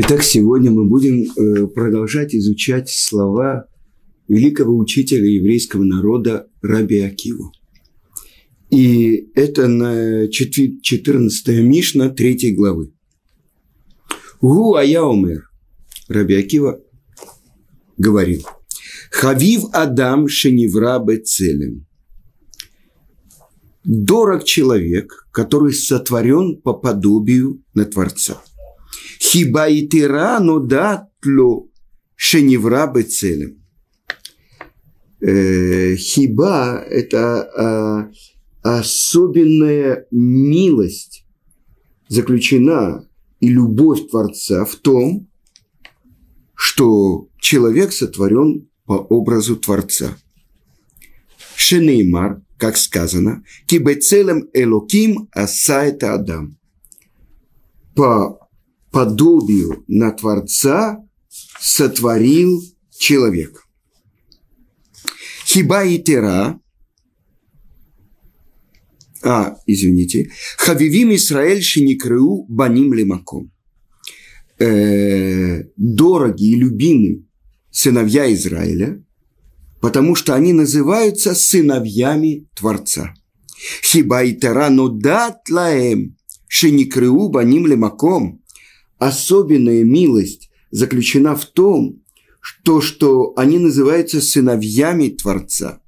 Итак, сегодня мы будем э, продолжать изучать слова великого учителя еврейского народа Раби Акиву. И это на 14 Мишна 3 главы. Гу Аяумер. Раби Акива говорил. Хавив Адам шеневра бецелем. Дорог человек, который сотворен по подобию на Творца. Хиба и тира, но датло шеневра бецелем. Хиба – это а, особенная милость заключена и любовь Творца в том, что человек сотворен по образу Творца. Шенеймар, как сказано, кибецелем элоким асайта Адам. По подобию на Творца сотворил человек. Хиба и тера, а, извините, хавивим Исраэль шиникрыу баним лемаком. Э, дорогие любимые сыновья Израиля, потому что они называются сыновьями Творца. Хиба и тера, но дат лаэм шиникрыу баним лемаком особенная милость заключена в том, что, что они называются сыновьями Творца.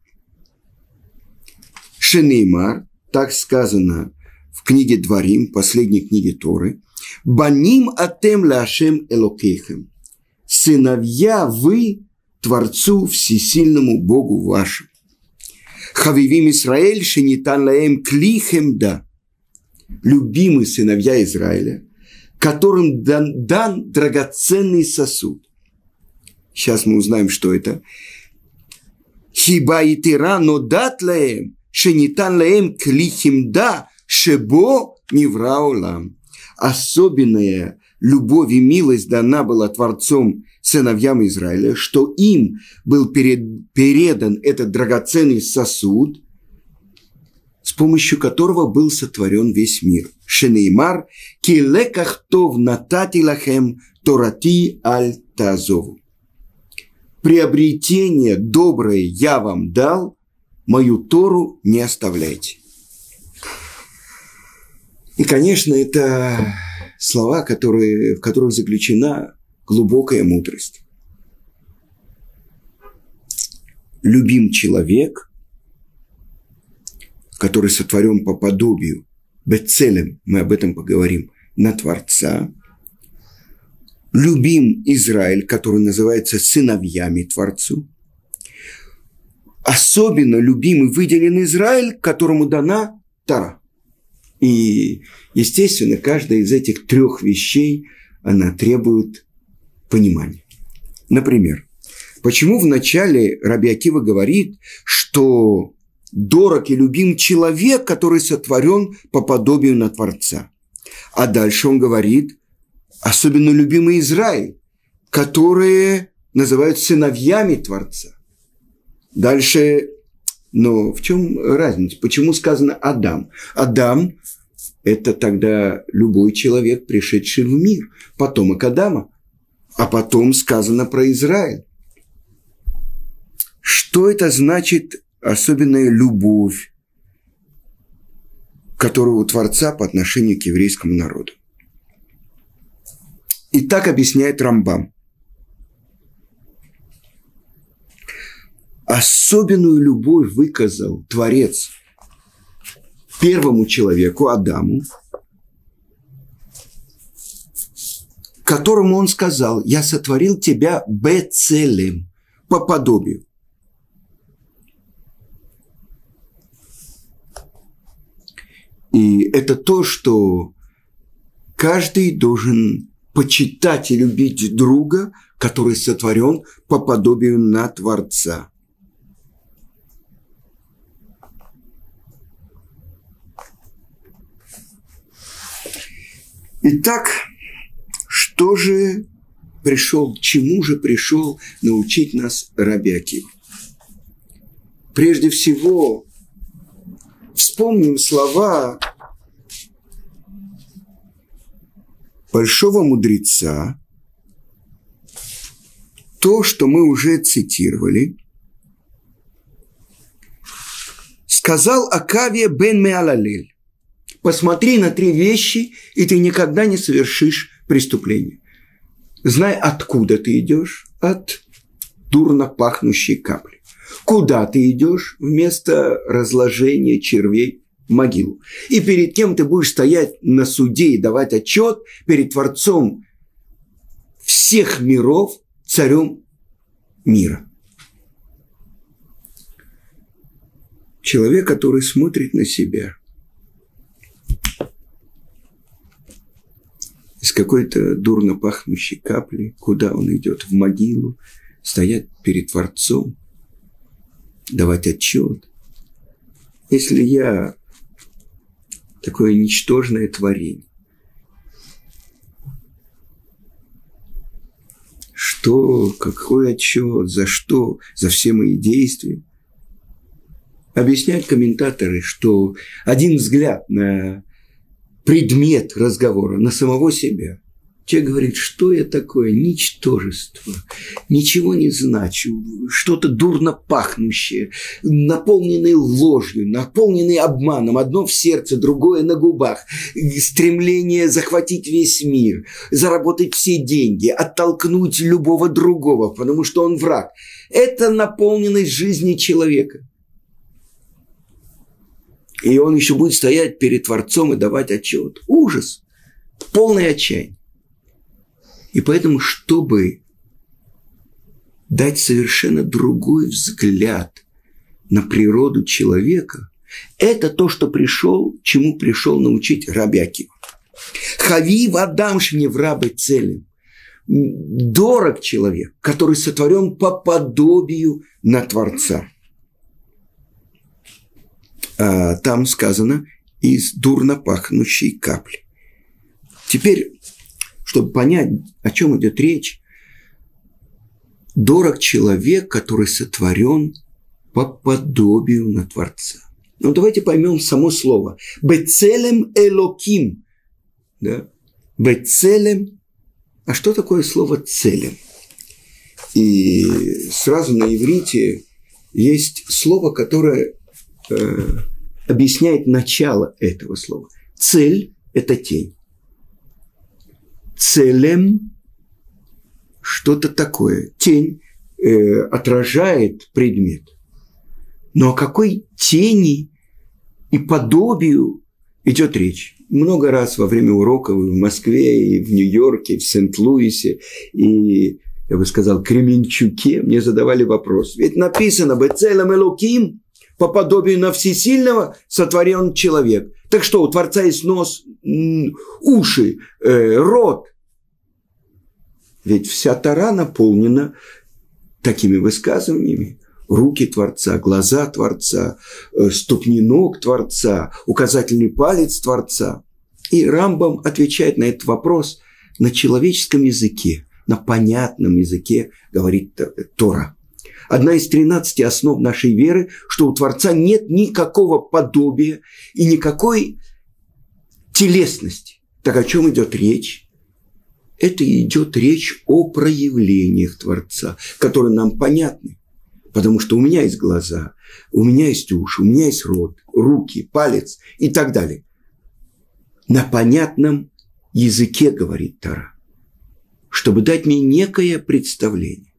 Шенеймар, так сказано в книге Дворим, последней книге Торы, «Баним атем лашем элокейхем» – «Сыновья вы Творцу Всесильному Богу вашему». Хавивим Израиль шенитан лаем клихем да. Любимые сыновья Израиля – которым дан, дан драгоценный сосуд. Сейчас мы узнаем, что это. Хиба и тира, но дат лаем, шенитан лаем клихимда, шебо невраулам. Особенная любовь и милость дана была Творцом сыновьям Израиля, что им был перед, передан этот драгоценный сосуд – с помощью которого был сотворен весь мир. Шенеймар, килеках тов натати лахем торати аль тазову. Приобретение доброе я вам дал, мою Тору не оставляйте. И, конечно, это слова, которые, в которых заключена глубокая мудрость. Любим человек – который сотворен по подобию, бецелем, мы об этом поговорим, на Творца. Любим Израиль, который называется сыновьями Творцу. Особенно любим и выделен Израиль, которому дана Тара. И, естественно, каждая из этих трех вещей, она требует понимания. Например, почему в начале Раби говорит, что дорог и любим человек, который сотворен по подобию на Творца. А дальше он говорит, особенно любимый Израиль, которые называют сыновьями Творца. Дальше, но в чем разница? Почему сказано Адам? Адам – это тогда любой человек, пришедший в мир, потомок Адама. А потом сказано про Израиль. Что это значит особенная любовь, которая у Творца по отношению к еврейскому народу. И так объясняет Рамбам. Особенную любовь выказал Творец первому человеку, Адаму, которому он сказал, я сотворил тебя бецелем, по подобию. И это то, что каждый должен почитать и любить друга, который сотворен по подобию на Творца. Итак, что же пришел, чему же пришел научить нас Раби Акив? Прежде всего, вспомним слова большого мудреца то, что мы уже цитировали, сказал Акавия бен Меалалель, посмотри на три вещи, и ты никогда не совершишь преступление. Знай, откуда ты идешь, от дурно пахнущей капли. Куда ты идешь вместо разложения червей в могилу. И перед кем ты будешь стоять на суде и давать отчет перед Творцом всех миров, царем мира. Человек, который смотрит на себя из какой-то дурно пахнущей капли, куда он идет, в могилу, стоять перед Творцом, давать отчет. Если я такое ничтожное творение, что, какой отчет, за что, за все мои действия. Объясняют комментаторы, что один взгляд на предмет разговора, на самого себя, Человек говорит, что я такое? Ничтожество. Ничего не значу. Что-то дурно пахнущее, наполненное ложью, наполненное обманом. Одно в сердце, другое на губах. Стремление захватить весь мир, заработать все деньги, оттолкнуть любого другого, потому что он враг. Это наполненность жизни человека. И он еще будет стоять перед Творцом и давать отчет. Ужас. Полное отчаяние. И поэтому, чтобы дать совершенно другой взгляд на природу человека, это то, что пришел, чему пришел научить Рабякива. Хави вадам в рабы целям. Дорог человек, который сотворен по подобию на Творца. А там сказано из дурно пахнущей капли. Теперь чтобы понять, о чем идет речь, дорог человек, который сотворен по подобию на Творца. Ну, давайте поймем само слово. Бецелем элоким. Да? Бецелем. А что такое слово целем? И сразу на иврите есть слово, которое э, объясняет начало этого слова. Цель – это тень целем что-то такое. Тень э, отражает предмет. Но о какой тени и подобию идет речь? Много раз во время уроков в Москве, и в Нью-Йорке, и в Сент-Луисе, и, я бы сказал, Кременчуке мне задавали вопрос. Ведь написано «Бецелем Элоким» по подобию на всесильного сотворен человек. Так что, у Творца есть нос, уши, э, рот, ведь вся Тара наполнена такими высказываниями. Руки Творца, глаза Творца, э, ступни ног Творца, указательный палец Творца. И Рамбам отвечает на этот вопрос на человеческом языке, на понятном языке, говорит Тора. Одна из тринадцати основ нашей веры, что у Творца нет никакого подобия и никакой телесности. Так о чем идет речь? Это идет речь о проявлениях Творца, которые нам понятны. Потому что у меня есть глаза, у меня есть уши, у меня есть рот, руки, палец и так далее. На понятном языке, говорит Тара, чтобы дать мне некое представление.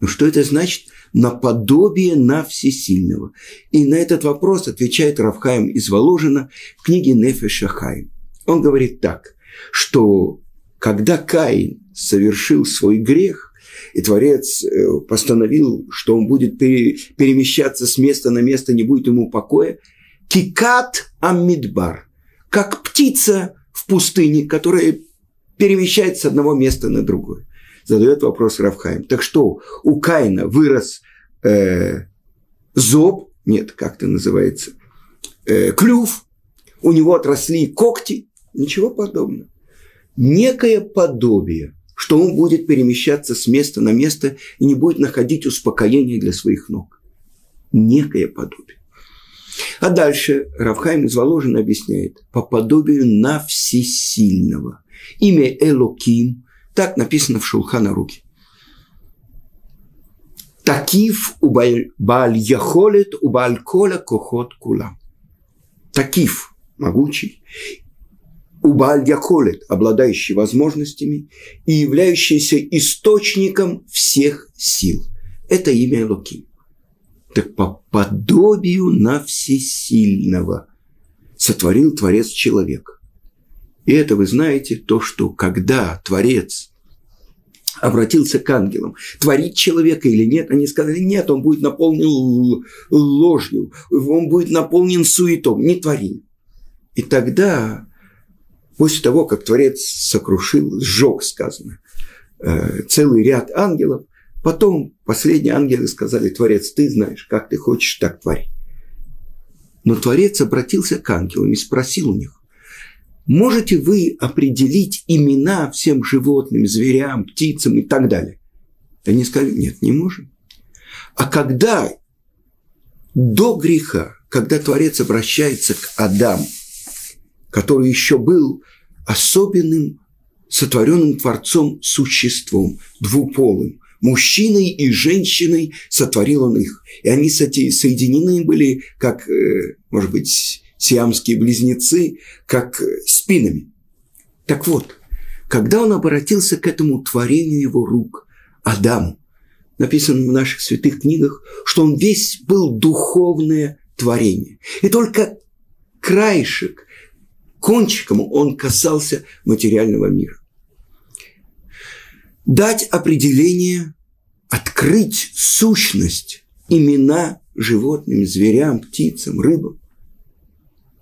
Ну что это значит? Наподобие на всесильного. И на этот вопрос отвечает Равхаим из Воложина в книге Нефеша Хаим. Он говорит так, что когда Каин совершил свой грех, и Творец э, постановил, что он будет перемещаться с места на место, не будет ему покоя, кикат амидбар, как птица в пустыне, которая перемещается с одного места на другое. Задает вопрос Равхайм. Так что, у Каина вырос э, зоб, нет, как это называется, э, клюв, у него отросли когти, ничего подобного некое подобие, что он будет перемещаться с места на место и не будет находить успокоения для своих ног. Некое подобие. А дальше Равхайм из Воложина объясняет, по подобию на всесильного. Имя Элоким, так написано в Шулхана Руки. Такив у Бааль Яхолет у Бааль Кола Кохот Кула. Такив – могучий, у Бааль Яхолет – обладающий возможностями и являющийся источником всех сил. Это имя Луки. Так по подобию на всесильного сотворил Творец человека. И это вы знаете, то, что когда Творец обратился к ангелам, творить человека или нет, они сказали, нет, он будет наполнен ложью, он будет наполнен суетом, не твори. И тогда, после того, как Творец сокрушил, сжег, сказано, э, целый ряд ангелов, потом последние ангелы сказали, Творец, ты знаешь, как ты хочешь, так твори. Но Творец обратился к ангелам и спросил у них, Можете вы определить имена всем животным, зверям, птицам и так далее? Они сказали, нет, не можем. А когда до греха, когда Творец обращается к Адаму, который еще был особенным сотворенным Творцом существом, двуполым, мужчиной и женщиной сотворил он их. И они соединены были, как, э, может быть, сиамские близнецы, как спинами. Так вот, когда он обратился к этому творению его рук, Адаму, написано в наших святых книгах, что он весь был духовное творение. И только краешек, кончиком он касался материального мира. Дать определение, открыть сущность, имена животным, зверям, птицам, рыбам.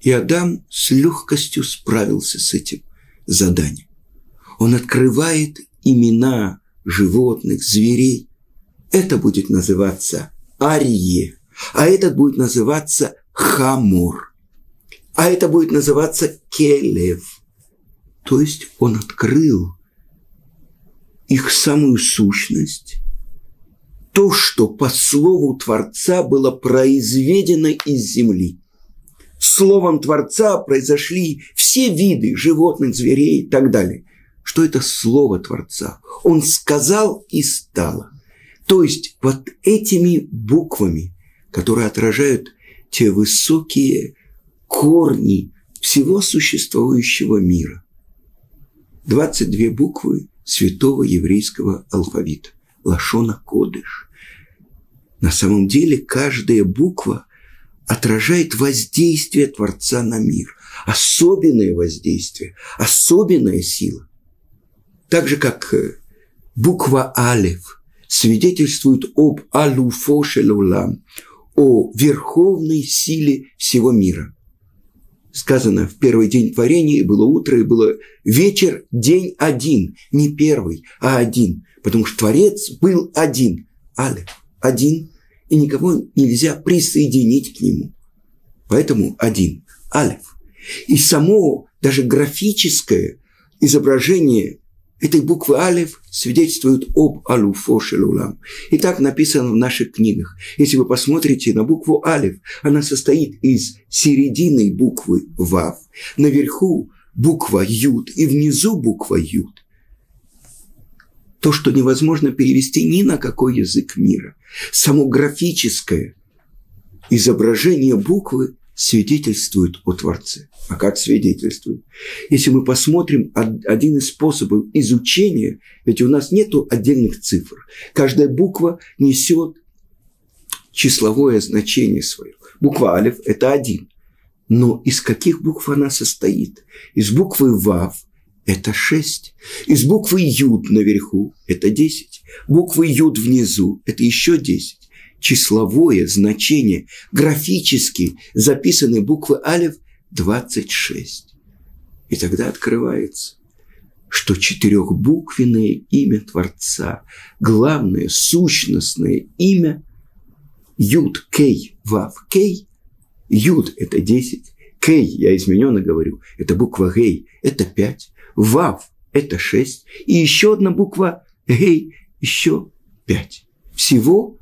И Адам с легкостью справился с этим заданием. Он открывает имена животных, зверей. Это будет называться Арие, а этот будет называться Хамор, а это будет называться Келев. То есть он открыл их самую сущность, то, что по слову Творца было произведено из земли словом Творца произошли все виды животных, зверей и так далее. Что это слово Творца? Он сказал и стало. То есть вот этими буквами, которые отражают те высокие корни всего существующего мира. 22 буквы святого еврейского алфавита. Лашона Кодыш. На самом деле каждая буква отражает воздействие Творца на мир. Особенное воздействие, особенная сила. Так же, как э, буква Алев свидетельствует об Алуфо Шелулам, о верховной силе всего мира. Сказано, в первый день творения было утро, и было вечер, день один, не первый, а один, потому что Творец был один, Алев, один – и никого нельзя присоединить к нему. Поэтому один – алиф. И само даже графическое изображение этой буквы алиф свидетельствует об алуфо шелулам. И так написано в наших книгах. Если вы посмотрите на букву алиф, она состоит из середины буквы вав. Наверху буква юд и внизу буква юд то, что невозможно перевести ни на какой язык мира. Само графическое изображение буквы свидетельствует о Творце. А как свидетельствует? Если мы посмотрим один из способов изучения, ведь у нас нет отдельных цифр. Каждая буква несет числовое значение свое. Буква Алиф – это один. Но из каких букв она состоит? Из буквы Вав – это 6. Из буквы Юд наверху – это 10. Буквы Юд внизу – это еще 10. Числовое значение, графически записаны буквы Алев – 26. И тогда открывается, что четырехбуквенное имя Творца, главное сущностное имя Юд, Кей, Вав, Кей, Юд – это 10, Кей, я измененно говорю, это буква Гей, это 5, Вав – это шесть, и еще одна буква Гей – еще пять. Всего,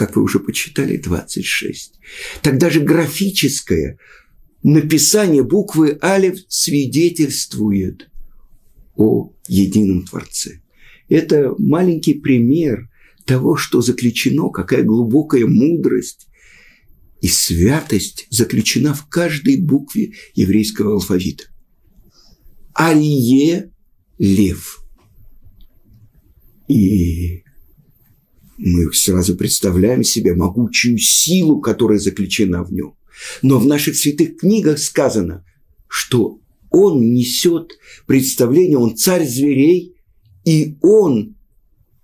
как вы уже почитали, 26. Тогда же графическое написание буквы Алев свидетельствует о едином Творце. Это маленький пример того, что заключено, какая глубокая мудрость и святость заключена в каждой букве еврейского алфавита. Арие – лев. И мы сразу представляем себе могучую силу, которая заключена в нем. Но в наших святых книгах сказано, что он несет представление, он царь зверей, и он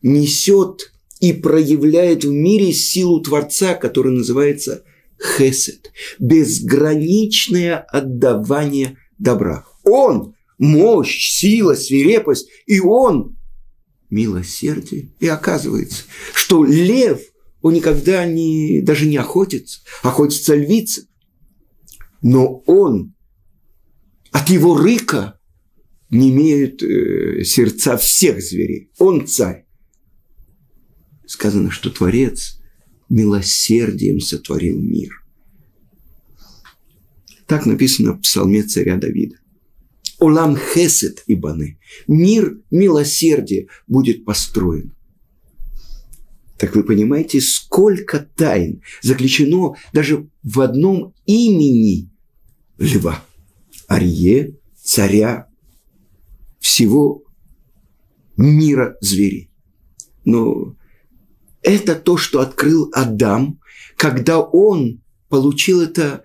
несет и проявляет в мире силу Творца, которая называется хесед, безграничное отдавание добра. Он – мощь, сила, свирепость, и он – милосердие. И оказывается, что лев, он никогда не, даже не охотится, охотится львица. Но он от его рыка не имеют э, сердца всех зверей. Он царь. Сказано, что Творец милосердием сотворил мир. Так написано в псалме царя Давида. Олам хесед ибаны. Мир милосердия будет построен. Так вы понимаете, сколько тайн заключено даже в одном имени льва. Арье, царя всего мира зверей. Но это то, что открыл Адам, когда он получил это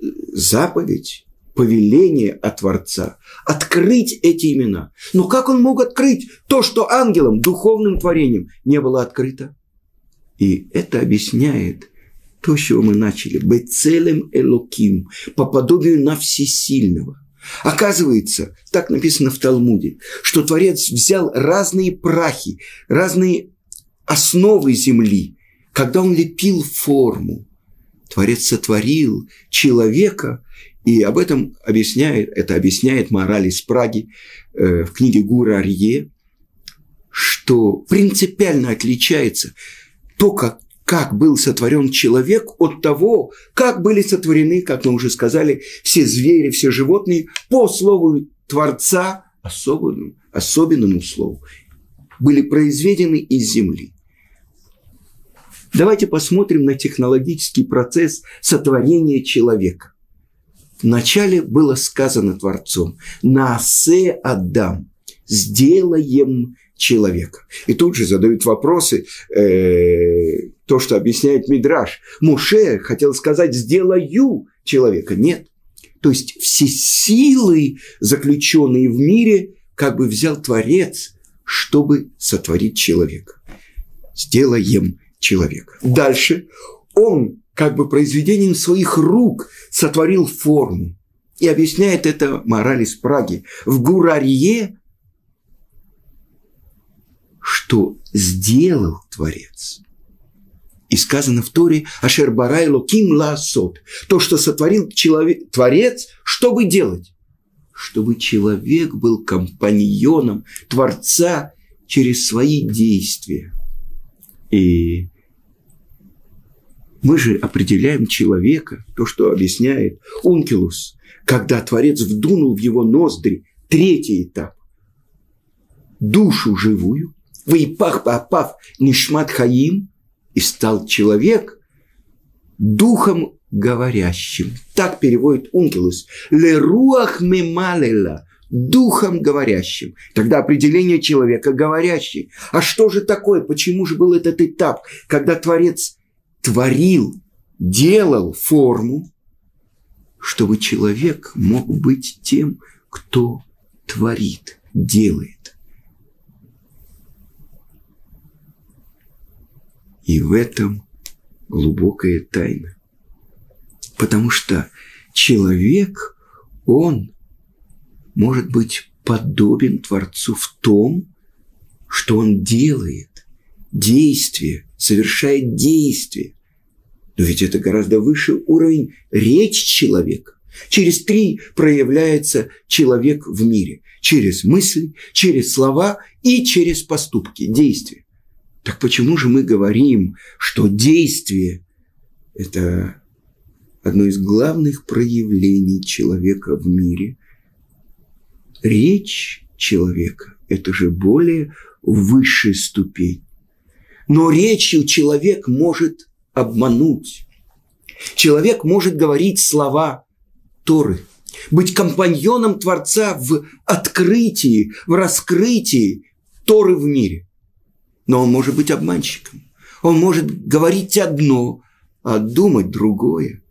э, заповедь, повеление от Творца, открыть эти имена. Но как он мог открыть то, что ангелам, духовным творением не было открыто? И это объясняет то, с чего мы начали. Быть целым Элоким, по подобию на всесильного. Оказывается, так написано в Талмуде, что Творец взял разные прахи, разные основы земли, когда он лепил форму, Творец сотворил человека, и об этом объясняет, это объясняет мораль из Праги э, в книге Гура Арье, что принципиально отличается то, как, как был сотворен человек от того, как были сотворены, как мы уже сказали, все звери, все животные по слову Творца, особенному, особенному слову, были произведены из земли. Давайте посмотрим на технологический процесс сотворения человека. Вначале было сказано Творцом «Наасе Адам» – «сделаем человека». И тут же задают вопросы, э, то, что объясняет Мидраш. Муше хотел сказать «сделаю человека». Нет. То есть все силы, заключенные в мире, как бы взял Творец, чтобы сотворить человека. Сделаем человека. Дальше он как бы произведением своих рук сотворил форму. И объясняет это мораль из Праги. В Гурарье, что сделал Творец. И сказано в Торе «Ашер барайло ким ласот» – то, что сотворил человек, Творец, чтобы делать? Чтобы человек был компаньоном Творца через свои действия. И мы же определяем человека, то, что объясняет Ункилус, когда Творец вдунул в его ноздри третий этап. Душу живую, выпах попав нишмат хаим, и стал человек духом говорящим. Так переводит Ункилус. Леруах мемалела духом говорящим. Тогда определение человека говорящий. А что же такое? Почему же был этот этап, когда Творец творил, делал форму, чтобы человек мог быть тем, кто творит, делает. И в этом глубокая тайна. Потому что человек, он может быть подобен Творцу в том, что он делает действие, совершает действие. Но ведь это гораздо выше уровень речь человека. Через три проявляется человек в мире. Через мысли, через слова и через поступки, действия. Так почему же мы говорим, что действие – это одно из главных проявлений человека в мире? Речь человека – это же более высшая ступень. Но речью человек может обмануть. Человек может говорить слова Торы, быть компаньоном Творца в открытии, в раскрытии Торы в мире. Но он может быть обманщиком. Он может говорить одно, а думать другое.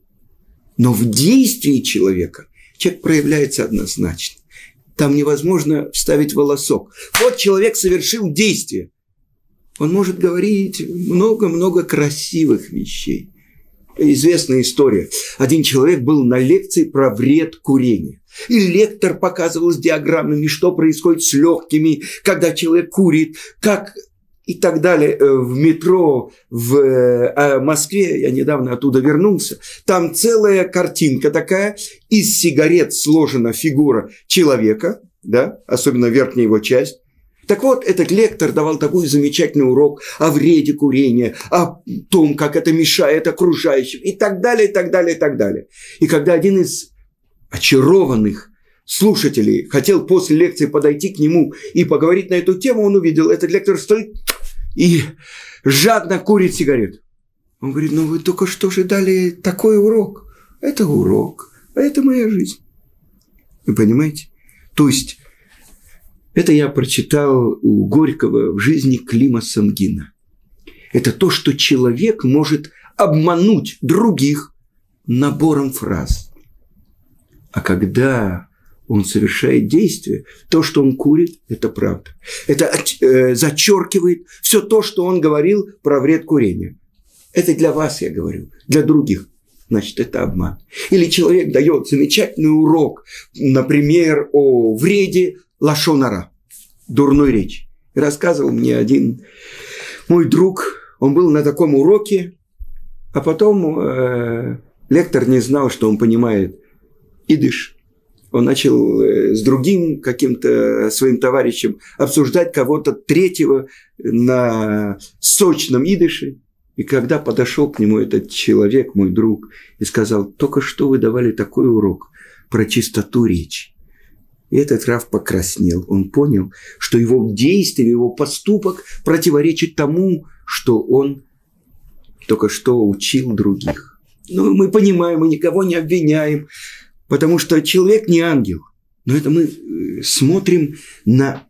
Но в действии человека человек проявляется однозначно. Там невозможно вставить волосок. Вот человек совершил действие. Он может говорить много-много красивых вещей. Известная история. Один человек был на лекции про вред курения. И лектор показывал с диаграммами, что происходит с легкими, когда человек курит, как и так далее э, в метро в э, Москве, я недавно оттуда вернулся, там целая картинка такая, из сигарет сложена фигура человека, да, особенно верхняя его часть, так вот, этот лектор давал такой замечательный урок о вреде курения, о том, как это мешает окружающим, и так далее, и так далее, и так далее. И когда один из очарованных слушателей хотел после лекции подойти к нему и поговорить на эту тему, он увидел, этот лектор стоит и жадно курит сигарет. Он говорит, ну вы только что же дали такой урок. Это урок, а это моя жизнь. Вы понимаете? То есть, это я прочитал у Горького в жизни Клима Самгина. Это то, что человек может обмануть других набором фраз. А когда он совершает действие, то, что он курит, это правда. Это э, зачеркивает все то, что он говорил про вред курения. Это для вас, я говорю, для других. Значит, это обман. Или человек дает замечательный урок, например, о вреде лашонара, дурной речи. рассказывал мне один мой друг, он был на таком уроке, а потом э, лектор не знал, что он понимает идыш – он начал э, с другим каким-то своим товарищем обсуждать кого-то третьего на сочном идыше. И когда подошел к нему этот человек, мой друг, и сказал, только что вы давали такой урок про чистоту речи. И этот Раф покраснел. Он понял, что его действие, его поступок противоречит тому, что он только что учил других. Ну, мы понимаем, мы никого не обвиняем. Потому что человек не ангел. Но это мы э, смотрим на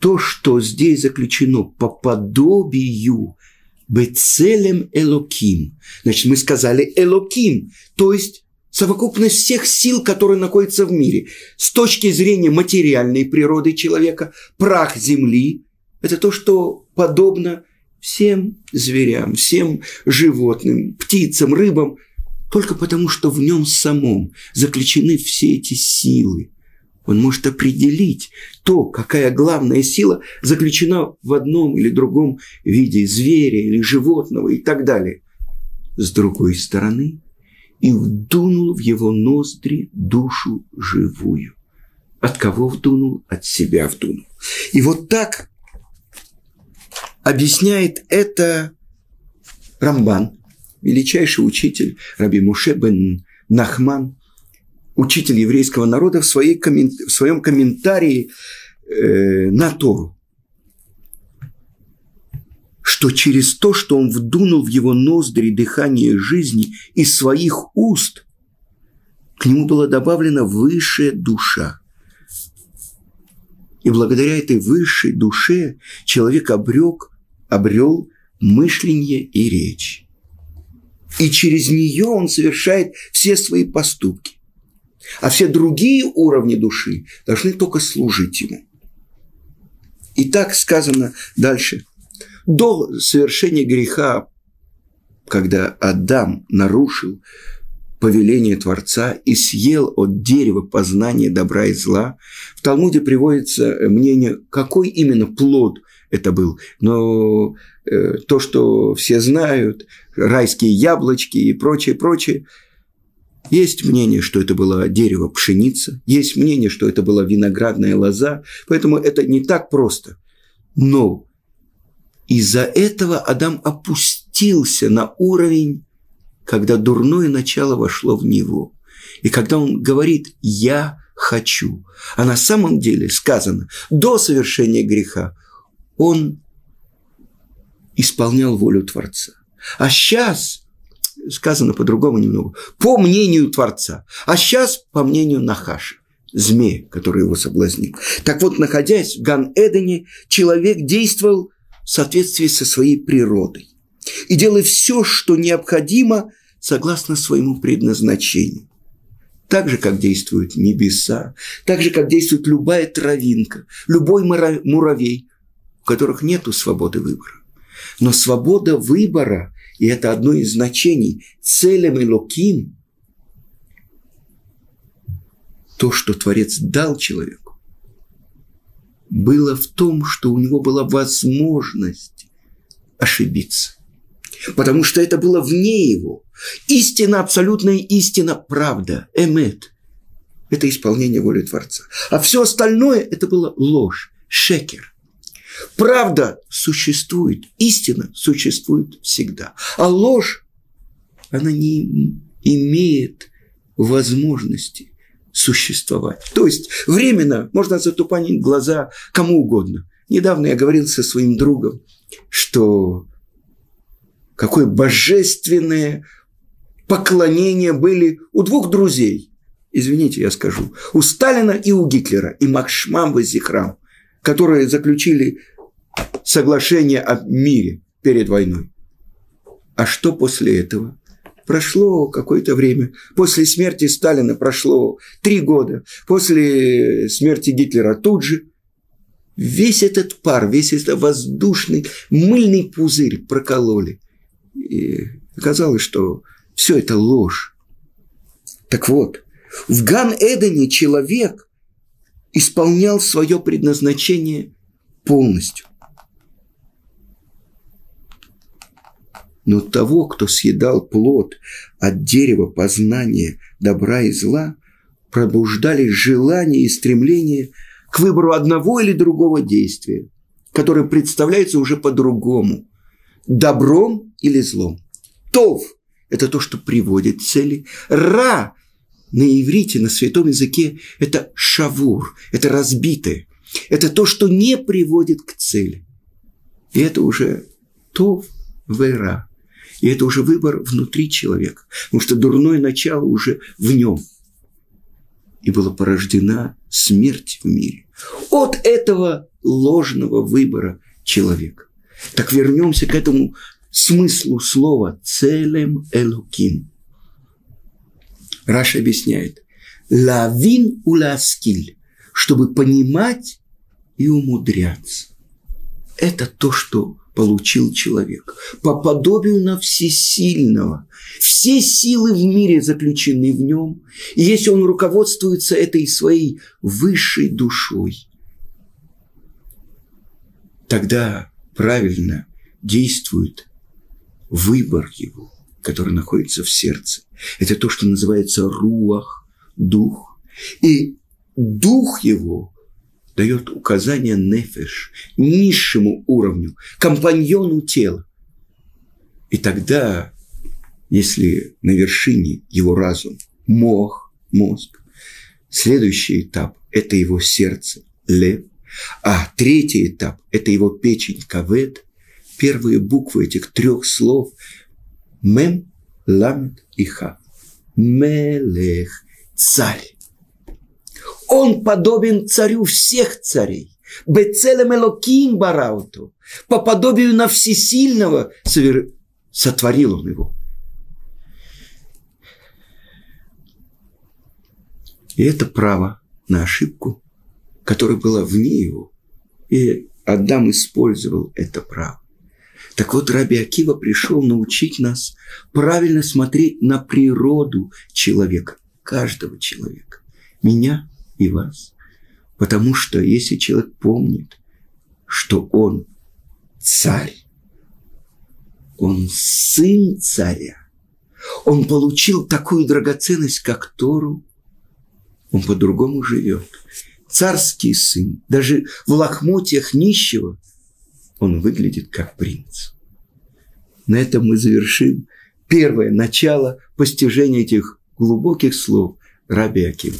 то, что здесь заключено по подобию Бецелем Элоким. Значит, мы сказали Элоким, то есть совокупность всех сил, которые находятся в мире. С точки зрения материальной природы человека, прах земли – это то, что подобно всем зверям, всем животным, птицам, рыбам – только потому, что в нем самом заключены все эти силы. Он может определить то, какая главная сила заключена в одном или другом виде зверя или животного и так далее. С другой стороны, и вдунул в его ноздри душу живую. От кого вдунул? От себя вдунул. И вот так объясняет это Рамбан величайший учитель Раби Муше бен Нахман, учитель еврейского народа, в, своей в своем комментарии э, на Тору, что через то, что он вдунул в его ноздри дыхание жизни из своих уст, к нему была добавлена высшая душа. И благодаря этой высшей душе человек обрек, обрел мышление и речь и через нее он совершает все свои поступки. А все другие уровни души должны только служить ему. И так сказано дальше. До совершения греха, когда Адам нарушил повеление Творца и съел от дерева познания добра и зла, в Талмуде приводится мнение, какой именно плод это был. Но э, то, что все знают, райские яблочки и прочее, прочее, есть мнение, что это было дерево пшеница, есть мнение, что это была виноградная лоза, поэтому это не так просто. Но из-за этого Адам опустился на уровень, когда дурное начало вошло в него. И когда он говорит «я хочу», а на самом деле сказано до совершения греха – он исполнял волю Творца. А сейчас, сказано по-другому немного, по мнению Творца. А сейчас по мнению Нахаша, змея, который его соблазнил. Так вот, находясь в Ган-Эдене, человек действовал в соответствии со своей природой. И делая все, что необходимо, согласно своему предназначению. Так же, как действуют небеса, так же, как действует любая травинка, любой муравей, у которых нет свободы выбора. Но свобода выбора, и это одно из значений, целям и локим, то, что Творец дал человеку, было в том, что у него была возможность ошибиться. Потому что это было вне его. Истина, абсолютная истина, правда, эмет. Это исполнение воли Творца. А все остальное это было ложь, шекер – Правда существует, истина существует всегда. А ложь, она не имеет возможности существовать. То есть временно можно затупанить глаза кому угодно. Недавно я говорил со своим другом, что какое божественное поклонение были у двух друзей. Извините, я скажу. У Сталина и у Гитлера. И Макшмам Вазихрам которые заключили соглашение о мире перед войной. А что после этого? Прошло какое-то время. После смерти Сталина прошло три года. После смерти Гитлера тут же. Весь этот пар, весь этот воздушный мыльный пузырь прокололи. И оказалось, что все это ложь. Так вот, в Ган-Эдене человек исполнял свое предназначение полностью. Но того, кто съедал плод от дерева познания добра и зла, пробуждали желание и стремление к выбору одного или другого действия, которое представляется уже по-другому – добром или злом. Тов – это то, что приводит к цели. Ра на иврите, на святом языке, это шавур, это разбитое. Это то, что не приводит к цели. И это уже то вера. И это уже выбор внутри человека. Потому что дурное начало уже в нем. И была порождена смерть в мире. От этого ложного выбора человека. Так вернемся к этому смыслу слова «целем элуким». Раша объясняет. Лавин уласкиль, чтобы понимать и умудряться. Это то, что получил человек. По подобию на всесильного. Все силы в мире заключены в нем. И если он руководствуется этой своей высшей душой, тогда правильно действует выбор его – который находится в сердце. Это то, что называется руах, дух. И дух его дает указание нефеш, низшему уровню, компаньону тела. И тогда, если на вершине его разум, мох, мозг, следующий этап – это его сердце, лев, а третий этап – это его печень, кавет. Первые буквы этих трех слов Мем, Ламет и Ха. Мелех, царь. Он подобен царю всех царей. Бецелем Элоким Барауту. По подобию на всесильного сотворил он его. И это право на ошибку, которая была вне его. И Адам использовал это право. Так вот, Раби Акива пришел научить нас правильно смотреть на природу человека, каждого человека, меня и вас. Потому что если человек помнит, что он царь, он сын царя, он получил такую драгоценность, как Тору, он по-другому живет. Царский сын, даже в лохмотьях нищего – он выглядит как принц. На этом мы завершим первое начало постижения этих глубоких слов Раби Аким.